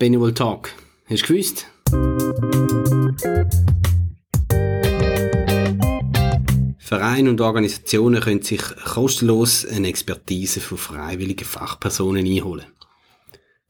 Benevol Talk. Hast du gewusst? Vereine und Organisationen können sich kostenlos eine Expertise von freiwilligen Fachpersonen einholen.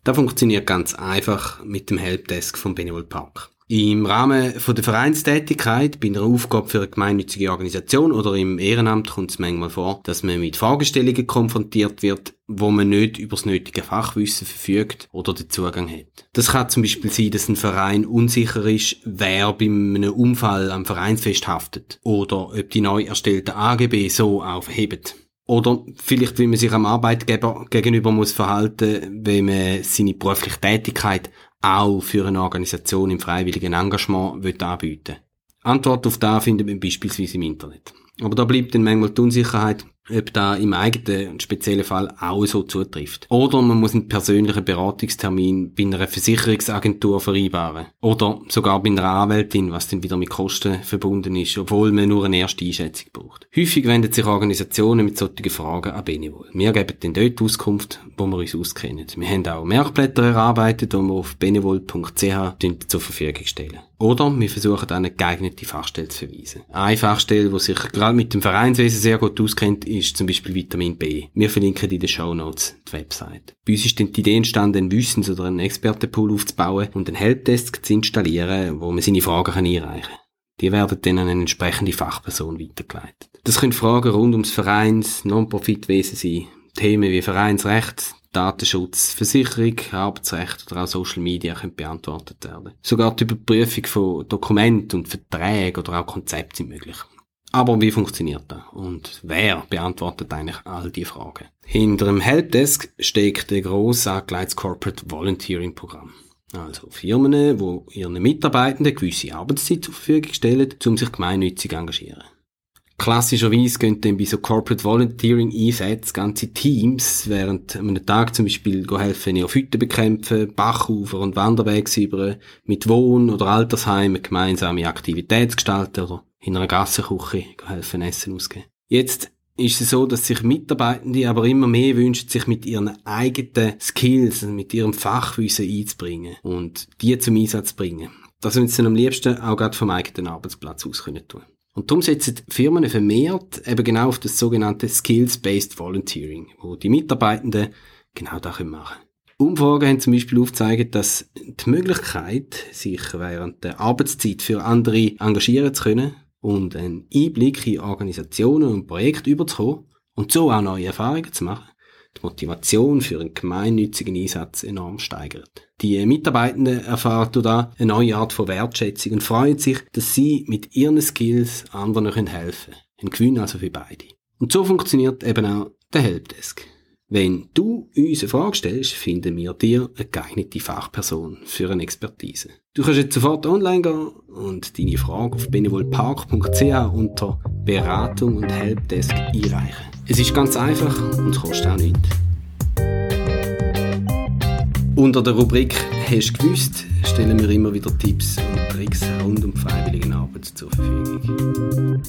Das funktioniert ganz einfach mit dem Helpdesk vom Benevol Park. Im Rahmen von der Vereinstätigkeit, bei einer Aufgabe für eine gemeinnützige Organisation oder im Ehrenamt kommt es manchmal vor, dass man mit Fragestellungen konfrontiert wird, wo man nicht über das nötige Fachwissen verfügt oder den Zugang hat. Das kann zum Beispiel sein, dass ein Verein unsicher ist, wer bei einem Unfall am Vereinsfest haftet oder ob die neu erstellten AGB so aufheben. Oder vielleicht, wie man sich am Arbeitgeber gegenüber muss verhalten, wenn man seine berufliche Tätigkeit auch für eine Organisation im freiwilligen Engagement anbieten will. Antwort auf das findet man beispielsweise im Internet. Aber da bleibt dann manchmal die Unsicherheit, ob da im eigenen speziellen Fall auch so zutrifft. Oder man muss einen persönlichen Beratungstermin bei einer Versicherungsagentur vereinbaren. Oder sogar bei einer Anwältin, was dann wieder mit Kosten verbunden ist, obwohl man nur eine erste Einschätzung braucht. Häufig wenden sich Organisationen mit solchen Fragen an Benevol. Wir geben dann dort Auskunft, wo wir uns auskennen. Wir haben auch Merkblätter erarbeitet, die wir auf benevol.ch zur Verfügung stellen. Oder wir versuchen eine geeignete Fachstelle zu verweisen. Eine Fachstelle, die sich gerade mit dem Vereinswesen sehr gut auskennt, ist zum Beispiel Vitamin B. Wir verlinken in den Show Notes die Website. Bei uns ist die Idee entstanden, einen Wissens- oder einen Expertenpool aufzubauen und einen Helpdesk zu installieren, wo man seine Fragen einreichen kann. Die werden dann an eine entsprechende Fachperson weitergeleitet. Das können Fragen rund ums Vereins, Non-Profit-Wesen sein. Themen wie Vereinsrecht, Datenschutz, Versicherung, Arbeitsrecht oder auch Social Media können beantwortet werden. Sogar die Überprüfung von Dokumenten und Verträgen oder auch Konzepten sind möglich. Aber wie funktioniert das? Und wer beantwortet eigentlich all die Fragen? Hinter dem Helpdesk steckt ein gross angelegtes Corporate Volunteering Programm. Also Firmen, die ihren Mitarbeitenden gewisse Arbeitszeit zur Verfügung stellen, um sich gemeinnützig zu engagieren. Klassischerweise gehen dann bei so Corporate Volunteering Einsätzen ganze Teams während einem Tag zum Beispiel helfen, Neophyten bekämpfen, Bachufer und Wanderwege über, mit Wohn- oder Altersheimen gemeinsame Aktivitäten gestalten oder in einer Gassenküche helfen, Essen ausgeben. Jetzt ist es so, dass sich Mitarbeitende aber immer mehr wünschen, sich mit ihren eigenen Skills, also mit ihrem Fachwissen einzubringen und die zum Einsatz zu bringen. Das würden sie am liebsten auch gerade vom eigenen Arbeitsplatz aus können tun. Und darum setzen Firmen vermehrt eben genau auf das sogenannte Skills-Based Volunteering, wo die Mitarbeitenden genau das machen können. Umfragen haben zum Beispiel aufgezeigt, dass die Möglichkeit, sich während der Arbeitszeit für andere engagieren zu können und einen Einblick in Organisationen und Projekte überzukommen und so auch neue Erfahrungen zu machen, die Motivation für einen gemeinnützigen Einsatz enorm steigert. Die Mitarbeitenden erfahren da eine neue Art von Wertschätzung und freuen sich, dass sie mit ihren Skills anderen helfen können. Ein Gewinn also für beide. Und so funktioniert eben auch der Helpdesk. Wenn du uns eine Frage stellst, finden wir dir eine geeignete Fachperson für eine Expertise. Du kannst jetzt sofort online gehen und deine Frage auf benevolpark.ch unter Beratung und Helpdesk einreichen. Es ist ganz einfach und kostet auch nichts. Unter der Rubrik Hast gewusst? stellen wir immer wieder Tipps und Tricks rund um Freiwilligenarbeit zur Verfügung.